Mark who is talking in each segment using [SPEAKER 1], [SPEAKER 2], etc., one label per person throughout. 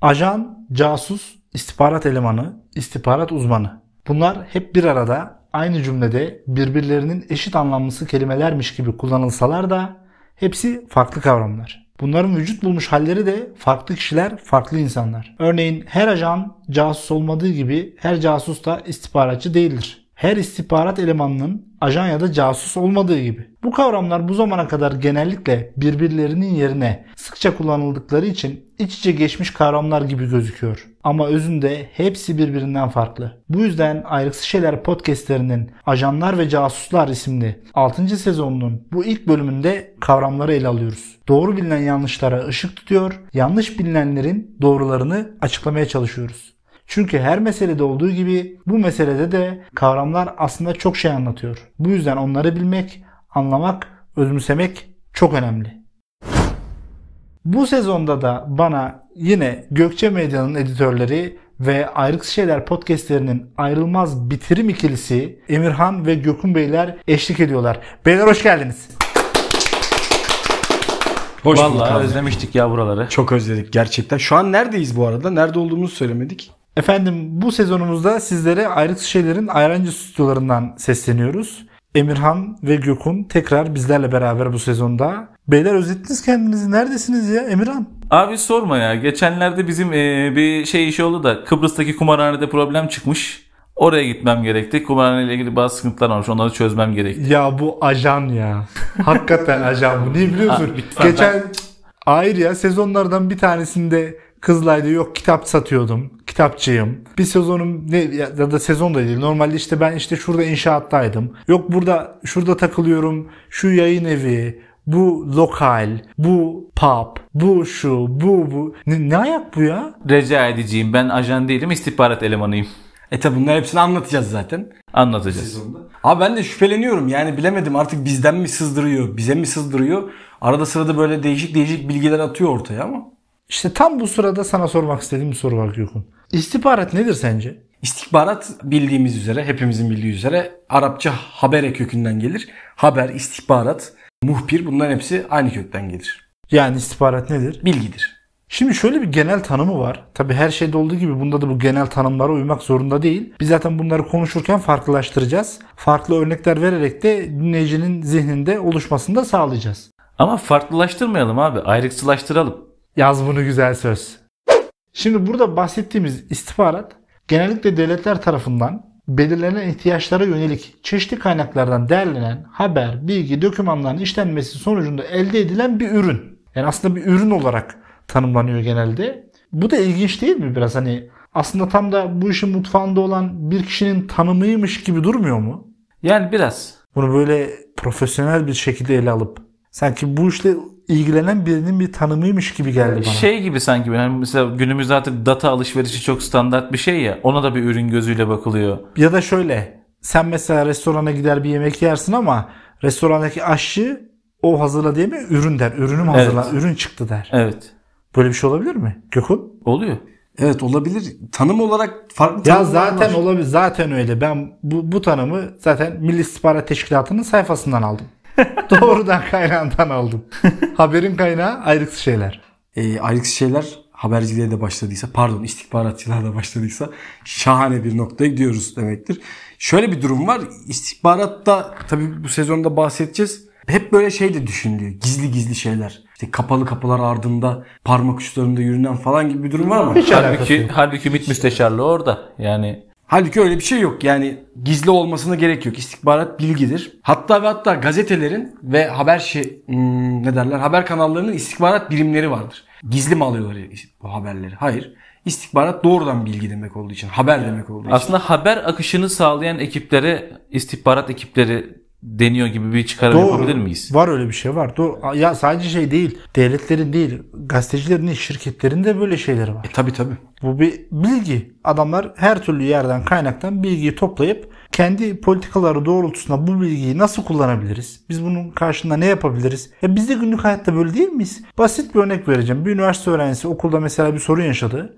[SPEAKER 1] Ajan, casus, istihbarat elemanı, istihbarat uzmanı. Bunlar hep bir arada aynı cümlede birbirlerinin eşit anlamlısı kelimelermiş gibi kullanılsalar da hepsi farklı kavramlar. Bunların vücut bulmuş halleri de farklı kişiler, farklı insanlar. Örneğin her ajan casus olmadığı gibi her casus da istihbaratçı değildir. Her istihbarat elemanının ajan ya da casus olmadığı gibi. Bu kavramlar bu zamana kadar genellikle birbirlerinin yerine sıkça kullanıldıkları için iç içe geçmiş kavramlar gibi gözüküyor. Ama özünde hepsi birbirinden farklı. Bu yüzden Ayrıksız Şeyler podcastlerinin Ajanlar ve Casuslar isimli 6. sezonunun bu ilk bölümünde kavramları ele alıyoruz. Doğru bilinen yanlışlara ışık tutuyor, yanlış bilinenlerin doğrularını açıklamaya çalışıyoruz. Çünkü her meselede olduğu gibi bu meselede de kavramlar aslında çok şey anlatıyor. Bu yüzden onları bilmek, anlamak, özümsemek çok önemli. Bu sezonda da bana yine Gökçe Medya'nın editörleri ve Ayrıksız Şeyler podcastlerinin ayrılmaz bitirim ikilisi Emirhan ve Gökün Beyler eşlik ediyorlar. Beyler hoş geldiniz.
[SPEAKER 2] Hoş bulduk
[SPEAKER 3] Vallahi
[SPEAKER 2] abi.
[SPEAKER 3] özlemiştik ya buraları.
[SPEAKER 2] Çok özledik gerçekten. Şu an neredeyiz bu arada? Nerede olduğumuzu söylemedik.
[SPEAKER 1] Efendim bu sezonumuzda sizlere Ayrıksız Şeyler'in Ayrancı stüdyolarından sesleniyoruz. Emirhan ve Gökün tekrar bizlerle beraber bu sezonda. Beyler özlettiniz kendinizi. Neredesiniz ya Emirhan?
[SPEAKER 3] Abi sorma ya. Geçenlerde bizim e, bir şey işi oldu da Kıbrıs'taki kumarhanede problem çıkmış. Oraya gitmem gerekti. Kumarhane ile ilgili bazı sıkıntılar varmış. Onları çözmem gerekti.
[SPEAKER 1] Ya bu ajan ya. Hakikaten ajan bu. Niye biliyorsun?
[SPEAKER 3] Ha, lütfen
[SPEAKER 1] Geçen hayır ya sezonlardan bir tanesinde Kızılay'da yok kitap satıyordum. Kitapçıyım. Bir sezonum ne ya da sezon da değil. Normalde işte ben işte şurada inşaattaydım. Yok burada şurada takılıyorum. Şu yayın evi, bu lokal, bu pub, bu şu, bu bu. Ne, ne ayak bu ya?
[SPEAKER 3] Rica edeceğim. Ben ajan değilim. istihbarat elemanıyım.
[SPEAKER 2] E tabi bunların hepsini anlatacağız zaten.
[SPEAKER 3] Anlatacağız.
[SPEAKER 2] Abi ben de şüpheleniyorum. Yani bilemedim artık bizden mi sızdırıyor, bize mi sızdırıyor? Arada sırada böyle değişik değişik bilgiler atıyor ortaya ama.
[SPEAKER 1] İşte tam bu sırada sana sormak istediğim bir soru var Gökhan. İstihbarat nedir sence?
[SPEAKER 2] İstihbarat bildiğimiz üzere, hepimizin bildiği üzere Arapça habere kökünden gelir. Haber, istihbarat, muhbir bunların hepsi aynı kökten gelir.
[SPEAKER 1] Yani istihbarat nedir?
[SPEAKER 2] Bilgidir.
[SPEAKER 1] Şimdi şöyle bir genel tanımı var. Tabi her şeyde olduğu gibi bunda da bu genel tanımlara uymak zorunda değil. Biz zaten bunları konuşurken farklılaştıracağız. Farklı örnekler vererek de dinleyicinin zihninde oluşmasını da sağlayacağız.
[SPEAKER 3] Ama farklılaştırmayalım abi. Ayrıksılaştıralım.
[SPEAKER 1] Yaz bunu güzel söz. Şimdi burada bahsettiğimiz istihbarat genellikle devletler tarafından belirlenen ihtiyaçlara yönelik çeşitli kaynaklardan derlenen haber, bilgi, dokümanların işlenmesi sonucunda elde edilen bir ürün. Yani aslında bir ürün olarak tanımlanıyor genelde. Bu da ilginç değil mi biraz hani aslında tam da bu işin mutfağında olan bir kişinin tanımıymış gibi durmuyor mu?
[SPEAKER 3] Yani biraz.
[SPEAKER 1] Bunu böyle profesyonel bir şekilde ele alıp sanki bu işle ilgilenen birinin bir tanımıymış gibi geldi bana.
[SPEAKER 3] Şey gibi sanki yani mesela günümüzde artık data alışverişi çok standart bir şey ya. Ona da bir ürün gözüyle bakılıyor.
[SPEAKER 1] Ya da şöyle sen mesela restorana gider bir yemek yersin ama restorandaki aşçı o hazırla diye mi ürün der. Ürünüm hazırla,
[SPEAKER 3] Evet.
[SPEAKER 1] ürün çıktı der.
[SPEAKER 3] Evet.
[SPEAKER 1] Böyle bir şey olabilir mi? Gökhan?
[SPEAKER 3] Oluyor.
[SPEAKER 2] Evet olabilir. Tanım olarak farklı
[SPEAKER 1] Ya zaten
[SPEAKER 2] var.
[SPEAKER 1] olabilir. Zaten öyle. Ben bu, bu tanımı zaten Milli İstihbarat Teşkilatı'nın sayfasından aldım. Doğrudan kaynağından aldım. Haberin kaynağı ayrıksız şeyler.
[SPEAKER 2] e, ayrıksız şeyler haberciliğe de başladıysa pardon istihbaratçılığa da başladıysa şahane bir noktaya gidiyoruz demektir. Şöyle bir durum var. İstihbaratta tabii bu sezonda bahsedeceğiz. Hep böyle şey de düşünülüyor. Gizli gizli şeyler. İşte kapalı kapılar ardında parmak uçlarında yürünen falan gibi bir durum var mı?
[SPEAKER 1] Hiç
[SPEAKER 3] Halbuki, halbuki MİT müsteşarlığı orada. Yani
[SPEAKER 2] Halbuki öyle bir şey yok. Yani gizli olmasına gerek yok. İstihbarat bilgidir. Hatta ve hatta gazetelerin ve haber şey hmm, ne derler haber kanallarının istihbarat birimleri vardır. Gizli mi alıyorlar bu haberleri? Hayır. İstihbarat doğrudan bilgi demek olduğu için, haber demek olduğu için.
[SPEAKER 3] aslında haber akışını sağlayan ekiplere istihbarat ekipleri deniyor gibi bir çıkarım yapabilir miyiz?
[SPEAKER 1] Var öyle bir şey var. Doğru. Ya sadece şey değil. Devletlerin değil. Gazetecilerin değil. Şirketlerin de böyle şeyleri var.
[SPEAKER 2] E, tabii tabii.
[SPEAKER 1] Bu bir bilgi. Adamlar her türlü yerden kaynaktan bilgiyi toplayıp kendi politikaları doğrultusunda bu bilgiyi nasıl kullanabiliriz? Biz bunun karşılığında ne yapabiliriz? Ya biz de günlük hayatta böyle değil miyiz? Basit bir örnek vereceğim. Bir üniversite öğrencisi okulda mesela bir sorun yaşadı.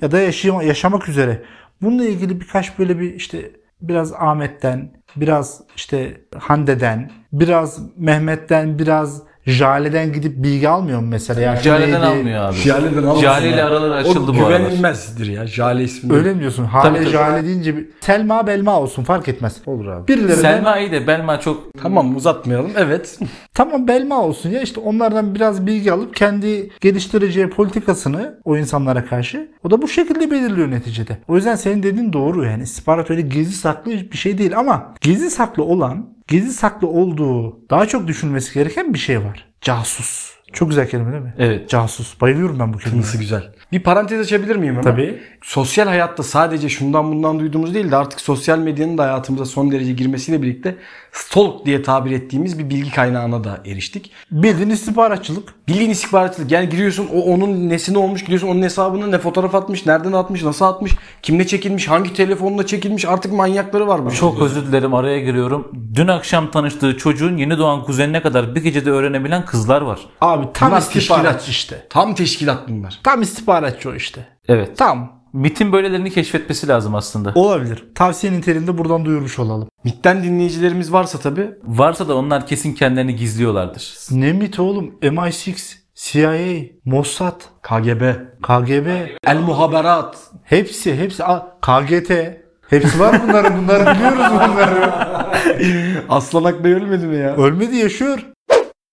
[SPEAKER 1] Ya da yaşay- yaşamak üzere. Bununla ilgili birkaç böyle bir işte biraz Ahmet'ten, biraz işte Hande'den, biraz Mehmet'ten, biraz Jale'den gidip bilgi almıyor mu mesela? Ya
[SPEAKER 3] Jale'den
[SPEAKER 1] neydi?
[SPEAKER 3] almıyor abi.
[SPEAKER 2] Jale'den almasın
[SPEAKER 3] Jale ile
[SPEAKER 2] ya.
[SPEAKER 3] araları açıldı
[SPEAKER 2] o
[SPEAKER 3] bu aralar.
[SPEAKER 2] güvenilmezdir ya. Jale ismi.
[SPEAKER 1] Öyle mi diyorsun? Hale
[SPEAKER 3] Tabii, tabii.
[SPEAKER 1] Jale deyince bir... Selma Belma olsun fark etmez.
[SPEAKER 2] Olur abi.
[SPEAKER 1] Birileri
[SPEAKER 3] Selma iyi de Belma çok
[SPEAKER 2] Tamam uzatmayalım. Evet.
[SPEAKER 1] Tamam Belma olsun ya işte onlardan biraz bilgi alıp kendi geliştireceği politikasını o insanlara karşı o da bu şekilde belirliyor neticede. O yüzden senin dediğin doğru yani istihbarat öyle gizli saklı bir şey değil ama gizli saklı olan gizli saklı olduğu daha çok düşünülmesi gereken bir şey var. Casus. Çok güzel kelime değil mi?
[SPEAKER 3] Evet.
[SPEAKER 1] Casus. Bayılıyorum ben bu kelimeye.
[SPEAKER 2] Nasıl güzel. Bir parantez açabilir miyim hemen?
[SPEAKER 1] Tabii.
[SPEAKER 2] Sosyal hayatta sadece şundan bundan duyduğumuz değil de artık sosyal medyanın da hayatımıza son derece girmesiyle birlikte stalk diye tabir ettiğimiz bir bilgi kaynağına da eriştik.
[SPEAKER 1] Bildiğin istihbaratçılık.
[SPEAKER 2] Bildiğin istihbaratçılık. Yani giriyorsun o onun nesine olmuş gidiyorsun onun hesabını ne fotoğraf atmış, nereden atmış, nasıl atmış, kimle çekilmiş, hangi telefonla çekilmiş artık manyakları var bu.
[SPEAKER 3] çok özür dilerim araya giriyorum. Dün akşam tanıştığı çocuğun yeni doğan kuzenine kadar bir gecede öğrenebilen kızlar var.
[SPEAKER 1] Abi tam
[SPEAKER 2] Bunlar
[SPEAKER 1] istihbaratçı
[SPEAKER 2] teşkilat.
[SPEAKER 1] işte.
[SPEAKER 2] Tam teşkilat bunlar.
[SPEAKER 1] Tam istihbaratçı o işte.
[SPEAKER 3] Evet.
[SPEAKER 1] Tam.
[SPEAKER 3] MIT'in böylelerini keşfetmesi lazım aslında.
[SPEAKER 1] Olabilir. Tavsiye niteliğinde buradan duyurmuş olalım.
[SPEAKER 2] MIT'ten dinleyicilerimiz varsa tabii
[SPEAKER 3] Varsa da onlar kesin kendilerini gizliyorlardır.
[SPEAKER 1] Ne MIT oğlum? MI6, CIA, Mossad,
[SPEAKER 2] KGB,
[SPEAKER 1] KGB
[SPEAKER 2] El Muhaberat,
[SPEAKER 1] hepsi hepsi A- KGT hepsi var bunların bunları biliyoruz bunları.
[SPEAKER 2] Aslan Akbey ölmedi mi ya?
[SPEAKER 1] Ölmedi yaşıyor.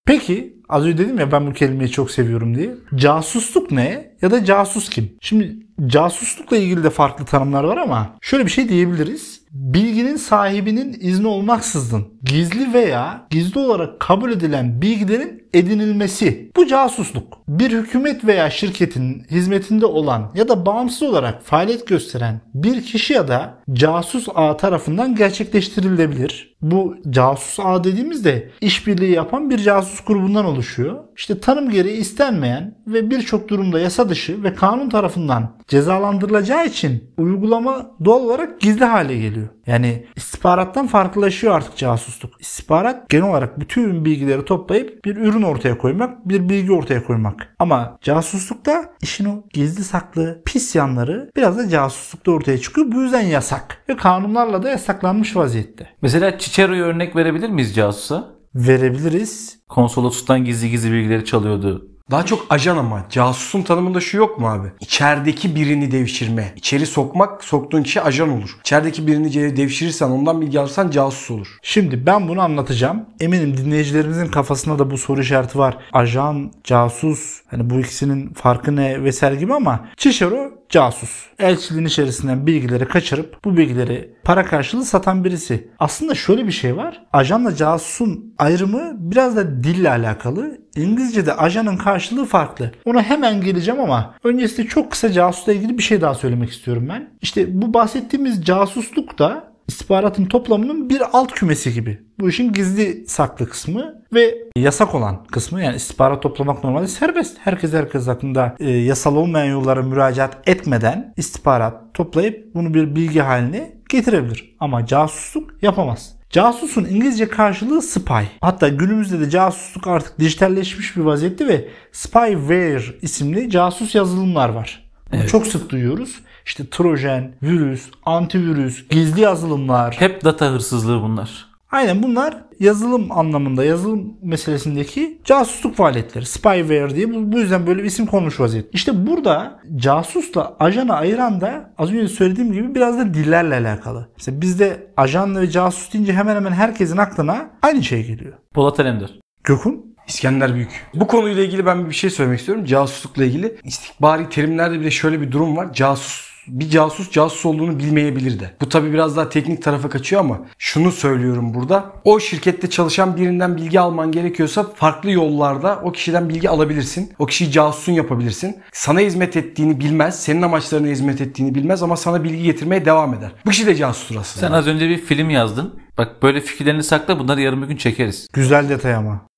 [SPEAKER 1] Peki az önce dedim ya ben bu kelimeyi çok seviyorum diye. Casusluk ne ya da casus kim? Şimdi casuslukla ilgili de farklı tanımlar var ama şöyle bir şey diyebiliriz. Bilginin sahibinin izni olmaksızın gizli veya gizli olarak kabul edilen bilgilerin edinilmesi. Bu casusluk. Bir hükümet veya şirketin hizmetinde olan ya da bağımsız olarak faaliyet gösteren bir kişi ya da casus ağ tarafından gerçekleştirilebilir. Bu casus ağ dediğimizde işbirliği yapan bir casus grubundan oluşuyor. İşte tanım gereği istenmeyen ve birçok durumda yasa dışı ve kanun tarafından cezalandırılacağı için uygulama doğal olarak gizli hale geliyor. Yani istihbarattan farklılaşıyor artık casusluk. İstihbarat genel olarak bütün bilgileri toplayıp bir ürün ortaya koymak, bir bilgi ortaya koymak. Ama casuslukta işin o gizli saklı pis yanları biraz da casuslukta ortaya çıkıyor. Bu yüzden yasak ve kanunlarla da yasaklanmış vaziyette.
[SPEAKER 3] Mesela Cicero'ya örnek verebilir miyiz casusa?
[SPEAKER 1] Verebiliriz.
[SPEAKER 3] Konsolosluktan gizli gizli bilgileri çalıyordu.
[SPEAKER 2] Daha çok ajan ama casusun tanımında şu yok mu abi? İçerideki birini devşirme. İçeri sokmak, soktuğun kişi ajan olur. İçerideki birini devşirirsen, ondan bilgi alırsan casus olur.
[SPEAKER 1] Şimdi ben bunu anlatacağım. Eminim dinleyicilerimizin kafasında da bu soru işareti var. Ajan, casus, hani bu ikisinin farkı ne vesaire gibi ama Cicero casus. Elçiliğin içerisinden bilgileri kaçırıp bu bilgileri para karşılığı satan birisi. Aslında şöyle bir şey var. Ajanla casusun ayrımı biraz da dille alakalı. İngilizce'de ajanın karşılığı farklı. Ona hemen geleceğim ama öncesinde çok kısa casusla ilgili bir şey daha söylemek istiyorum ben. İşte bu bahsettiğimiz casusluk da istihbaratın toplamının bir alt kümesi gibi. Bu işin gizli saklı kısmı ve yasak olan kısmı yani istihbarat toplamak normalde serbest. Herkes herkes hakkında e, yasal olmayan yollara müracaat etmeden istihbarat toplayıp bunu bir bilgi haline getirebilir. Ama casusluk yapamaz. Casusun İngilizce karşılığı spy. Hatta günümüzde de casusluk artık dijitalleşmiş bir vaziyette ve spyware isimli casus yazılımlar var. Bunu çok sık duyuyoruz. İşte trojan, virüs, antivirüs, gizli yazılımlar.
[SPEAKER 3] Hep data hırsızlığı bunlar.
[SPEAKER 1] Aynen bunlar yazılım anlamında, yazılım meselesindeki casusluk faaliyetleri. Spyware diye bu, bu yüzden böyle bir isim konmuş vaziyette. İşte burada casusla ajanı ayıran da az önce söylediğim gibi biraz da dillerle alakalı. Mesela bizde ajan ve casus deyince hemen hemen herkesin aklına aynı şey geliyor.
[SPEAKER 3] Polat Alemdar.
[SPEAKER 1] Gökün
[SPEAKER 2] İskender Büyük. Bu konuyla ilgili ben bir şey söylemek istiyorum. Casuslukla ilgili. İstihbari terimlerde bir de şöyle bir durum var. Casus bir casus casus olduğunu bilmeyebilir de. Bu tabi biraz daha teknik tarafa kaçıyor ama şunu söylüyorum burada. O şirkette çalışan birinden bilgi alman gerekiyorsa farklı yollarda o kişiden bilgi alabilirsin. O kişiyi casusun yapabilirsin. Sana hizmet ettiğini bilmez, senin amaçlarına hizmet ettiğini bilmez ama sana bilgi getirmeye devam eder. Bu kişi de casustur aslında.
[SPEAKER 3] Sen az önce bir film yazdın. Bak böyle fikirlerini sakla bunları yarın bir gün çekeriz.
[SPEAKER 1] güzel detay ama.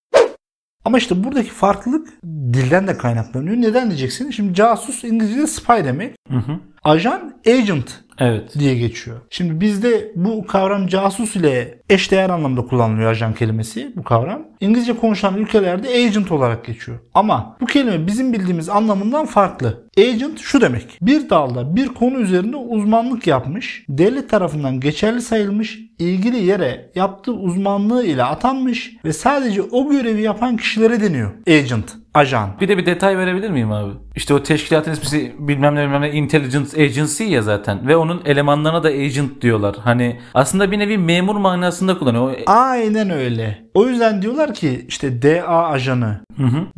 [SPEAKER 1] Ama işte buradaki farklılık dilden de kaynaklanıyor. Neden diyeceksin? Şimdi casus İngilizce'de spy demek. Ajan agent
[SPEAKER 3] Evet.
[SPEAKER 1] diye geçiyor. Şimdi bizde bu kavram casus ile eşdeğer anlamda kullanılıyor ajan kelimesi bu kavram. İngilizce konuşan ülkelerde agent olarak geçiyor. Ama bu kelime bizim bildiğimiz anlamından farklı. Agent şu demek. Bir dalda bir konu üzerinde uzmanlık yapmış, devlet tarafından geçerli sayılmış, ilgili yere yaptığı uzmanlığı ile atanmış ve sadece o görevi yapan kişilere deniyor. Agent, ajan.
[SPEAKER 3] Bir de bir detay verebilir miyim abi? İşte o teşkilatın ismi bilmem ne bilmem ne Intelligence Agency ya zaten ve onun elemanlarına da agent diyorlar. Hani aslında bir nevi memur manasında kullanıyor. O-
[SPEAKER 1] Aynen öyle. O yüzden diyorlar ki işte DA ajanı,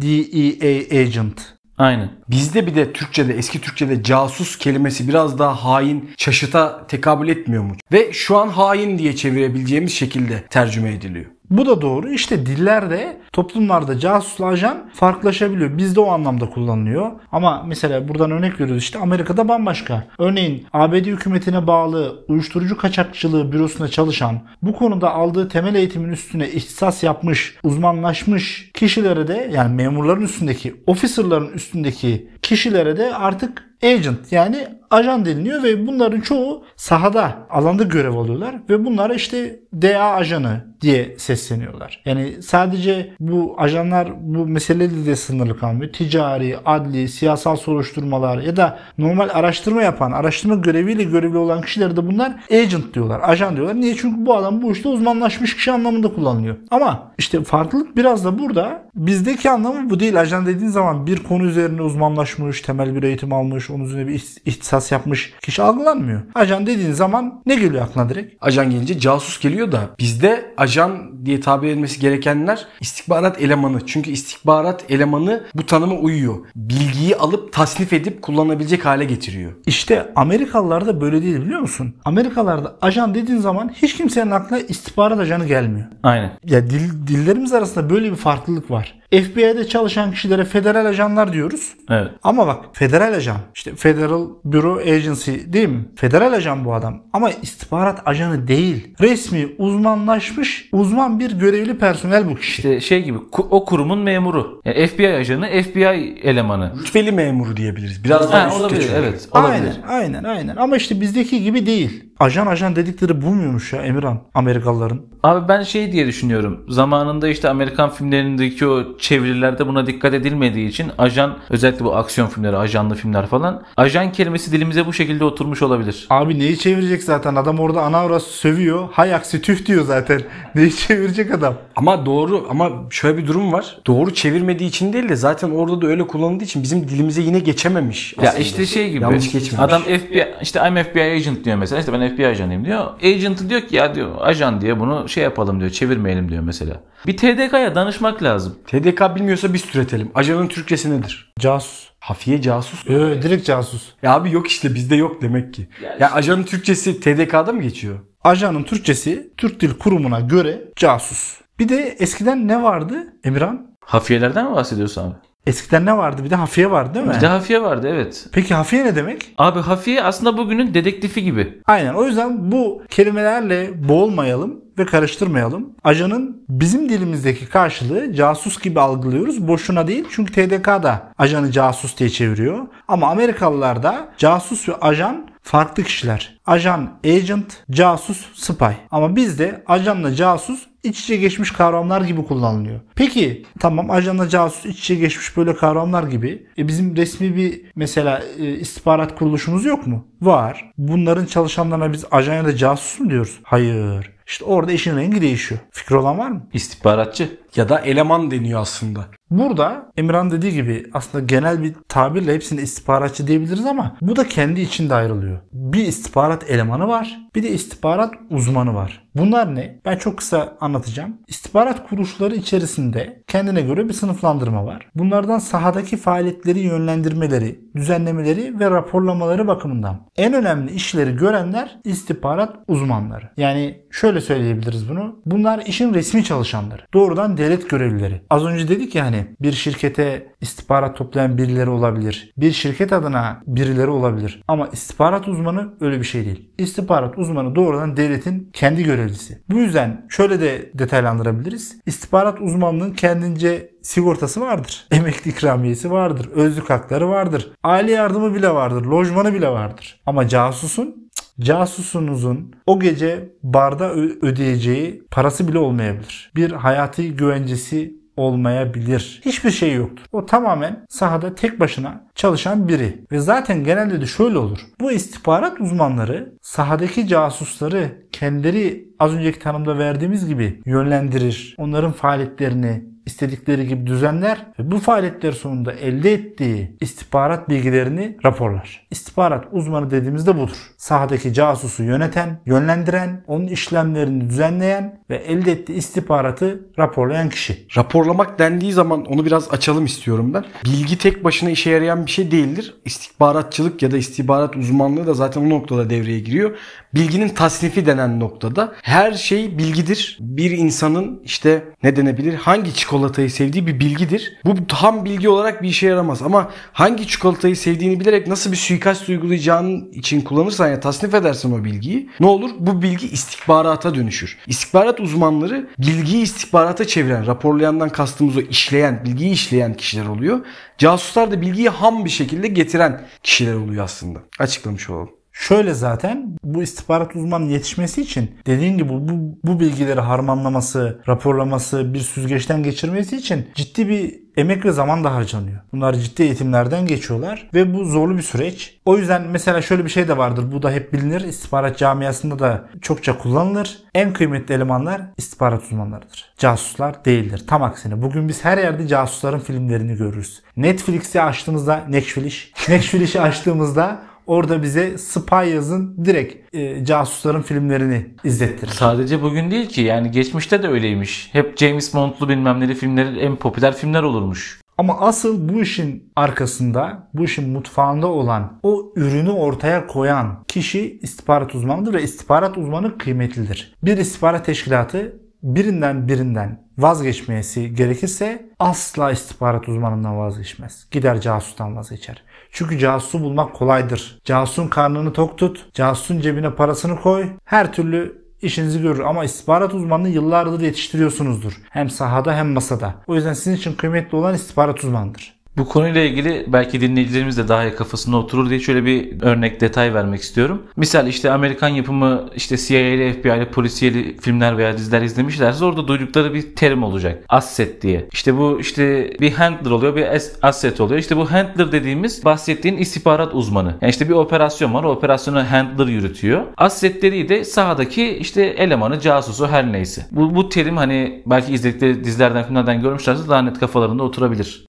[SPEAKER 1] DEA agent.
[SPEAKER 3] Aynen.
[SPEAKER 2] Bizde bir de Türkçe'de eski Türkçe'de casus kelimesi biraz daha hain çaşıta tekabül etmiyor mu? Ve şu an hain diye çevirebileceğimiz şekilde tercüme ediliyor.
[SPEAKER 1] Bu da doğru. İşte dillerde, toplumlarda casusla ajan farklılaşabiliyor. Bizde o anlamda kullanılıyor. Ama mesela buradan örnek veriyoruz işte Amerika'da bambaşka. Örneğin ABD hükümetine bağlı uyuşturucu kaçakçılığı bürosunda çalışan, bu konuda aldığı temel eğitimin üstüne ihtisas yapmış, uzmanlaşmış kişilere de yani memurların üstündeki, officerların üstündeki kişilere de artık agent yani ajan deniliyor ve bunların çoğu sahada alanda görev alıyorlar ve bunlar işte DA ajanı diye sesleniyorlar. Yani sadece bu ajanlar bu meseleyle de sınırlı kalmıyor. Ticari, adli, siyasal soruşturmalar ya da normal araştırma yapan, araştırma göreviyle görevli olan kişileri de bunlar agent diyorlar, ajan diyorlar. Niye? Çünkü bu adam bu işte uzmanlaşmış kişi anlamında kullanılıyor. Ama işte farklılık biraz da burada. Bizdeki anlamı bu değil. Ajan dediğin zaman bir konu üzerine uzmanlaşmış, temel bir eğitim almış, onun üzerine bir iht- ihtisas yapmış kişi algılanmıyor. Ajan dediğin zaman ne geliyor aklına direkt?
[SPEAKER 2] Ajan gelince casus geliyor da bizde ajan diye tabir edilmesi gerekenler istihbarat elemanı. Çünkü istihbarat elemanı bu tanıma uyuyor. Bilgiyi alıp tasnif edip kullanabilecek hale getiriyor.
[SPEAKER 1] İşte Amerikalılarda böyle değil biliyor musun? Amerikalarda ajan dediğin zaman hiç kimsenin aklına istihbarat ajanı gelmiyor.
[SPEAKER 3] Aynen.
[SPEAKER 1] Ya dil, dillerimiz arasında böyle bir farklılık var. FBI'de çalışan kişilere federal ajanlar diyoruz.
[SPEAKER 3] Evet.
[SPEAKER 1] Ama bak federal ajan işte Federal Bureau Agency değil mi? Federal ajan bu adam. Ama istihbarat ajanı değil. Resmi uzmanlaşmış uzman bir görevli personel bu kişi.
[SPEAKER 3] İşte şey gibi ku- o kurumun memuru. Yani FBI ajanı, FBI elemanı.
[SPEAKER 2] Rütbeli memuru diyebiliriz. Biraz daha
[SPEAKER 3] Ha,
[SPEAKER 2] üst
[SPEAKER 3] olabilir evet. Olabilir.
[SPEAKER 1] Aynen, aynen, aynen. Ama işte bizdeki gibi değil. Ajan ajan dedikleri bulmuyormuş ya Emirhan Amerikalıların.
[SPEAKER 3] Abi ben şey diye düşünüyorum. Zamanında işte Amerikan filmlerindeki o çevirilerde buna dikkat edilmediği için ajan özellikle bu aksiyon filmleri, ajanlı filmler falan ajan kelimesi dilimize bu şekilde oturmuş olabilir.
[SPEAKER 1] Abi neyi çevirecek zaten? Adam orada anavra sövüyor. Hay aksi tüh diyor zaten. Neyi çevirecek adam?
[SPEAKER 2] Ama doğru ama şöyle bir durum var. Doğru çevirmediği için değil de zaten orada da öyle kullanıldığı için bizim dilimize yine geçememiş.
[SPEAKER 3] Ya
[SPEAKER 2] aslında.
[SPEAKER 3] işte şey gibi.
[SPEAKER 2] Yanlış geçmemiş.
[SPEAKER 3] Adam FBI işte I'm FBI agent diyor mesela. İşte ben FBI ajanıyım diyor. Agent diyor ki ya diyor ajan diye bunu şey yapalım diyor. Çevirmeyelim diyor mesela. Bir TDK'ya danışmak lazım.
[SPEAKER 2] TDK bilmiyorsa biz türetelim. Ajanın Türkçesi nedir?
[SPEAKER 1] Casus.
[SPEAKER 2] Hafiye casus.
[SPEAKER 1] Yo, direkt casus.
[SPEAKER 2] Ya abi yok işte bizde yok demek ki. Ya ajanın Türkçesi TDK'da mı geçiyor?
[SPEAKER 1] Ajanın Türkçesi Türk Dil Kurumu'na göre casus. Bir de eskiden ne vardı Emirhan?
[SPEAKER 3] Hafiyelerden mi bahsediyorsun abi?
[SPEAKER 1] Eskiden ne vardı? Bir de hafiye vardı değil mi?
[SPEAKER 3] Bir de hafiye vardı evet.
[SPEAKER 1] Peki hafiye ne demek?
[SPEAKER 3] Abi hafiye aslında bugünün dedektifi gibi.
[SPEAKER 1] Aynen o yüzden bu kelimelerle boğulmayalım ve karıştırmayalım. Ajanın bizim dilimizdeki karşılığı casus gibi algılıyoruz. Boşuna değil çünkü TDK da ajanı casus diye çeviriyor. Ama Amerikalılar da casus ve ajan farklı kişiler. Ajan, agent, casus, spy. Ama bizde ajanla casus iç içe geçmiş kavramlar gibi kullanılıyor. Peki tamam ajanla casus iç içe geçmiş böyle kavramlar gibi. E bizim resmi bir mesela e, istihbarat kuruluşumuz yok mu? Var. Bunların çalışanlarına biz ajan ya da casus mu diyoruz? Hayır. İşte orada işin rengi değişiyor. Fikri olan var mı?
[SPEAKER 3] İstihbaratçı.
[SPEAKER 2] Ya da eleman deniyor aslında.
[SPEAKER 1] Burada Emirhan dediği gibi aslında genel bir tabirle hepsini istihbaratçı diyebiliriz ama bu da kendi içinde ayrılıyor. Bir istihbarat elemanı var, bir de istihbarat uzmanı var. Bunlar ne? Ben çok kısa anlatacağım. İstihbarat kuruluşları içerisinde kendine göre bir sınıflandırma var. Bunlardan sahadaki faaliyetleri yönlendirmeleri, düzenlemeleri ve raporlamaları bakımından en önemli işleri görenler istihbarat uzmanları. Yani şöyle söyleyebiliriz bunu. Bunlar işin resmi çalışanları. Doğrudan devlet görevlileri. Az önce dedik ya hani bir şirkete istihbarat toplayan birileri olabilir. Bir şirket adına birileri olabilir. Ama istihbarat uzmanı öyle bir şey değil. İstihbarat uzmanı doğrudan devletin kendi görevlisi. Bu yüzden şöyle de detaylandırabiliriz. İstihbarat uzmanlığının kendince sigortası vardır. Emekli ikramiyesi vardır. Özlük hakları vardır. Aile yardımı bile vardır. Lojmanı bile vardır. Ama casusun Casusunuzun o gece barda ödeyeceği parası bile olmayabilir. Bir hayati güvencesi olmayabilir. Hiçbir şey yoktur. O tamamen sahada tek başına çalışan biri. Ve zaten genelde de şöyle olur. Bu istihbarat uzmanları sahadaki casusları kendileri az önceki tanımda verdiğimiz gibi yönlendirir. Onların faaliyetlerini istedikleri gibi düzenler ve bu faaliyetler sonunda elde ettiği istihbarat bilgilerini raporlar. İstihbarat uzmanı dediğimizde budur. Sahadaki casusu yöneten, yönlendiren, onun işlemlerini düzenleyen ve elde ettiği istihbaratı raporlayan kişi.
[SPEAKER 2] Raporlamak dendiği zaman onu biraz açalım istiyorum ben. Bilgi tek başına işe yarayan bir şey değildir. İstihbaratçılık ya da istihbarat uzmanlığı da zaten o noktada devreye giriyor. Bilginin tasnifi denen noktada her şey bilgidir. Bir insanın işte ne denebilir hangi çikolatayı sevdiği bir bilgidir. Bu tam bilgi olarak bir işe yaramaz ama hangi çikolatayı sevdiğini bilerek nasıl bir suikast uygulayacağın için kullanırsan ya tasnif edersen o bilgiyi ne olur? Bu bilgi istihbarata dönüşür. İstihbarat uzmanları bilgiyi istihbarata çeviren, raporlayandan kastımız o işleyen, bilgiyi işleyen kişiler oluyor. Casuslar da bilgiyi ham bir şekilde getiren kişiler oluyor aslında. Açıklamış olalım.
[SPEAKER 1] Şöyle zaten bu istihbarat uzmanının yetişmesi için dediğin gibi bu, bu bilgileri harmanlaması, raporlaması, bir süzgeçten geçirmesi için ciddi bir emek ve zaman da harcanıyor. Bunlar ciddi eğitimlerden geçiyorlar ve bu zorlu bir süreç. O yüzden mesela şöyle bir şey de vardır. Bu da hep bilinir. İstihbarat camiasında da çokça kullanılır. En kıymetli elemanlar istihbarat uzmanlarıdır. Casuslar değildir. Tam aksine. Bugün biz her yerde casusların filmlerini görürüz. Netflix'i açtığımızda Netflix. Netflix'i açtığımızda Orada bize Spy yazın direkt e, casusların filmlerini izlettirir.
[SPEAKER 3] Sadece bugün değil ki yani geçmişte de öyleymiş. Hep James Bond'lu bilmem neli filmlerin en popüler filmler olurmuş.
[SPEAKER 1] Ama asıl bu işin arkasında, bu işin mutfağında olan, o ürünü ortaya koyan kişi istihbarat uzmanıdır ve istihbarat uzmanı kıymetlidir. Bir istihbarat teşkilatı birinden birinden vazgeçmesi gerekirse asla istihbarat uzmanından vazgeçmez. Gider casustan vazgeçer. Çünkü casusu bulmak kolaydır. Casusun karnını tok tut, casusun cebine parasını koy. Her türlü işinizi görür ama istihbarat uzmanını yıllardır yetiştiriyorsunuzdur. Hem sahada hem masada. O yüzden sizin için kıymetli olan istihbarat uzmanıdır.
[SPEAKER 3] Bu konuyla ilgili belki dinleyicilerimiz de daha iyi kafasında oturur diye şöyle bir örnek detay vermek istiyorum. Misal işte Amerikan yapımı işte CIA'li, FBI'li, polisiyeli filmler veya diziler izlemişlerse orada duydukları bir terim olacak. Asset diye. İşte bu işte bir handler oluyor bir asset oluyor. İşte bu handler dediğimiz bahsettiğin istihbarat uzmanı. Yani işte bir operasyon var. O operasyonu handler yürütüyor. Assetleri de sahadaki işte elemanı, casusu her neyse. Bu, bu terim hani belki izledikleri dizilerden, filmlerden görmüşlerse daha net kafalarında oturabilir.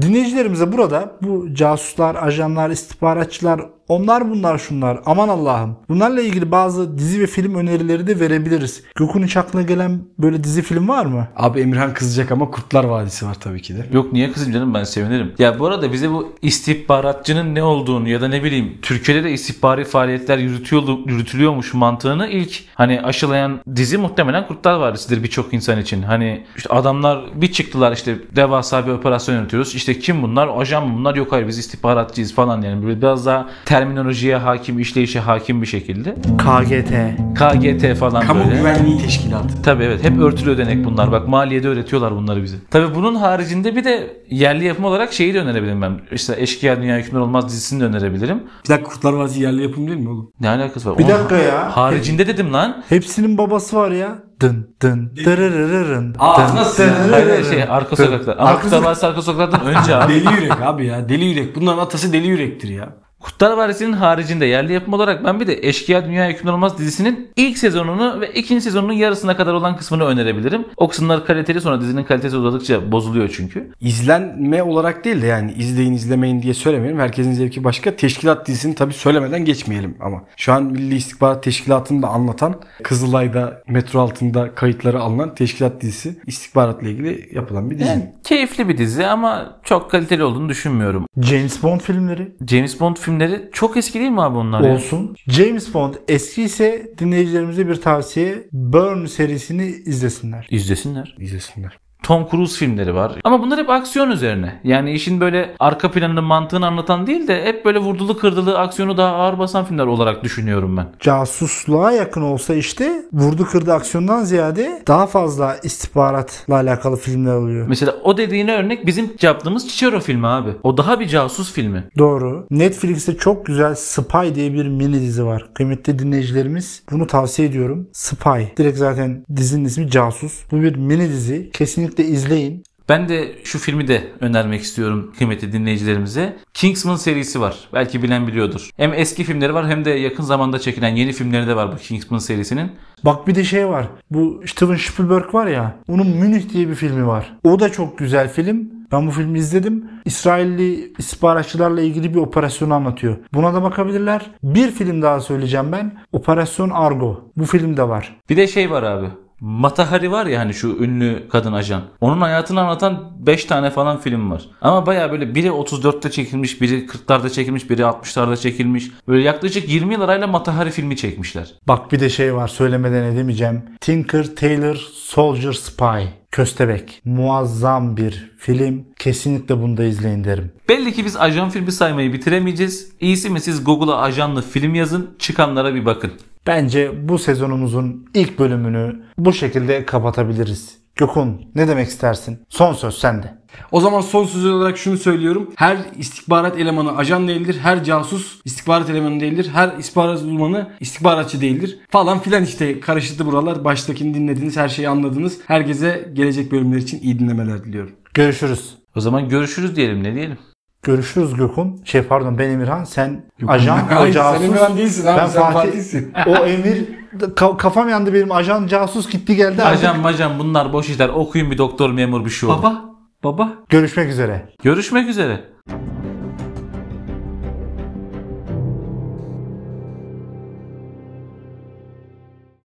[SPEAKER 1] Dinleyicilerimize burada bu casuslar, ajanlar, istihbaratçılar onlar bunlar şunlar aman Allah'ım. Bunlarla ilgili bazı dizi ve film önerileri de verebiliriz. Gökün hiç aklına gelen böyle dizi film var mı?
[SPEAKER 2] Abi Emirhan kızacak ama Kurtlar Vadisi var tabii ki de.
[SPEAKER 3] Yok niye kızım canım ben sevinirim. Ya bu arada bize bu istihbaratçının ne olduğunu ya da ne bileyim Türkiye'de de istihbari faaliyetler yürütüyor, yürütülüyormuş mantığını ilk hani aşılayan dizi muhtemelen Kurtlar Vadisi'dir birçok insan için. Hani işte adamlar bir çıktılar işte devasa bir operasyon yönetiyoruz. İşte kim bunlar? Ajan mı bunlar? Yok hayır biz istihbaratçıyız falan yani böyle biraz daha terminolojiye hakim, işleyişe hakim bir şekilde.
[SPEAKER 1] KGT.
[SPEAKER 3] KGT falan
[SPEAKER 2] Kamu
[SPEAKER 3] böyle.
[SPEAKER 2] Güvenliği Teşkilatı.
[SPEAKER 3] Tabii evet hep örtülü ödenek bunlar. Bak maliyede öğretiyorlar bunları bize. Tabii bunun haricinde bir de yerli yapım olarak şeyi de önerebilirim ben. İşte Eşkıya Dünya Hükümler Olmaz dizisini de önerebilirim.
[SPEAKER 2] Bir dakika Kurtlar Vadisi yerli yapım değil mi oğlum?
[SPEAKER 3] Ne alakası var?
[SPEAKER 1] Bir dakika ya.
[SPEAKER 3] Haricinde dedim lan.
[SPEAKER 1] Hepsinin babası var ya. Dın dın dırırırırın.
[SPEAKER 2] Aa,
[SPEAKER 1] dın,
[SPEAKER 2] nasıl
[SPEAKER 1] dın,
[SPEAKER 3] Hayır
[SPEAKER 1] dırırırın.
[SPEAKER 3] şey arka sokaklar. Ama
[SPEAKER 1] Arka
[SPEAKER 3] Kurtlar Vadisi arka sokaklardan önce abi.
[SPEAKER 2] Deli yürek abi ya. Deli yürek. Bunların atası deli yürektir ya.
[SPEAKER 3] Kurtlar Vadisi'nin haricinde yerli yapım olarak ben bir de Eşkıya Dünya Hükümler Olmaz dizisinin ilk sezonunu ve ikinci sezonunun yarısına kadar olan kısmını önerebilirim. O kısımlar kaliteli sonra dizinin kalitesi uzadıkça bozuluyor çünkü.
[SPEAKER 2] İzlenme olarak değil de yani izleyin izlemeyin diye söylemeyelim. Herkesin zevki başka. Teşkilat dizisini tabii söylemeden geçmeyelim ama. Şu an Milli İstihbarat Teşkilatı'nı da anlatan Kızılay'da metro altında kayıtları alınan teşkilat dizisi istihbaratla ilgili yapılan bir dizi.
[SPEAKER 3] Yani keyifli bir dizi ama çok kaliteli olduğunu düşünmüyorum.
[SPEAKER 1] James Bond filmleri
[SPEAKER 3] James Bond filmleri çok eski değil mi abi onlar ya?
[SPEAKER 1] olsun. James Bond eski ise dinleyicilerimize bir tavsiye. Burn serisini izlesinler.
[SPEAKER 3] İzlesinler.
[SPEAKER 2] İzlesinler.
[SPEAKER 3] Tom Cruise filmleri var. Ama bunlar hep aksiyon üzerine. Yani işin böyle arka planını mantığını anlatan değil de hep böyle vurdulu kırdılı aksiyonu daha ağır basan filmler olarak düşünüyorum ben.
[SPEAKER 1] Casusluğa yakın olsa işte vurdu kırdı aksiyondan ziyade daha fazla istihbaratla alakalı filmler oluyor.
[SPEAKER 3] Mesela o dediğine örnek bizim yaptığımız Cicero filmi abi. O daha bir casus filmi.
[SPEAKER 1] Doğru. Netflix'te çok güzel Spy diye bir mini dizi var. Kıymetli dinleyicilerimiz bunu tavsiye ediyorum. Spy. Direkt zaten dizinin ismi Casus. Bu bir mini dizi. Kesinlikle izleyin.
[SPEAKER 3] Ben de şu filmi de önermek istiyorum kıymetli dinleyicilerimize. Kingsman serisi var. Belki bilen biliyordur. Hem eski filmleri var hem de yakın zamanda çekilen yeni filmleri de var bu Kingsman serisinin.
[SPEAKER 1] Bak bir de şey var. Bu Steven Spielberg var ya. Onun Münih diye bir filmi var. O da çok güzel film. Ben bu filmi izledim. İsrailli istihbaratçılarla ilgili bir operasyonu anlatıyor. Buna da bakabilirler. Bir film daha söyleyeceğim ben. Operasyon Argo. Bu film de var.
[SPEAKER 3] Bir de şey var abi. Mata Hari var ya hani şu ünlü kadın ajan. Onun hayatını anlatan 5 tane falan film var. Ama baya böyle biri 34'te çekilmiş, biri 40'larda çekilmiş, biri 60'larda çekilmiş. Böyle yaklaşık 20 yıl arayla Mata Hari filmi çekmişler.
[SPEAKER 1] Bak bir de şey var söylemeden edemeyeceğim. Tinker Tailor Soldier Spy. Köstebek. Muazzam bir film. Kesinlikle bunu da izleyin derim.
[SPEAKER 3] Belli ki biz ajan filmi saymayı bitiremeyeceğiz. İyisi mi siz Google'a ajanlı film yazın, çıkanlara bir bakın.
[SPEAKER 1] Bence bu sezonumuzun ilk bölümünü bu şekilde kapatabiliriz. Gökhan ne demek istersin? Son söz sende.
[SPEAKER 2] O zaman son söz olarak şunu söylüyorum. Her istihbarat elemanı ajan değildir. Her casus istihbarat elemanı değildir. Her istihbarat uzmanı istihbaratçı değildir. Falan filan işte karıştı buralar. Baştakini dinlediniz. Her şeyi anladınız. Herkese gelecek bölümler için iyi dinlemeler diliyorum.
[SPEAKER 1] Görüşürüz.
[SPEAKER 3] O zaman görüşürüz diyelim ne diyelim.
[SPEAKER 1] Görüşürüz Gökhan. Şey pardon ben Emirhan. Sen ajan, o
[SPEAKER 2] Hayır, sen
[SPEAKER 1] casus.
[SPEAKER 2] Emirhan değilsin abi,
[SPEAKER 1] Ben
[SPEAKER 2] sen
[SPEAKER 1] Fatih.
[SPEAKER 2] Fatih'sin.
[SPEAKER 1] o Emir ka- kafam yandı benim. Ajan casus gitti geldi. artık.
[SPEAKER 3] Ajan majan bunlar boş işler. Okuyun bir doktor memur bir şey olur.
[SPEAKER 2] Baba, baba.
[SPEAKER 1] Görüşmek üzere.
[SPEAKER 3] Görüşmek üzere.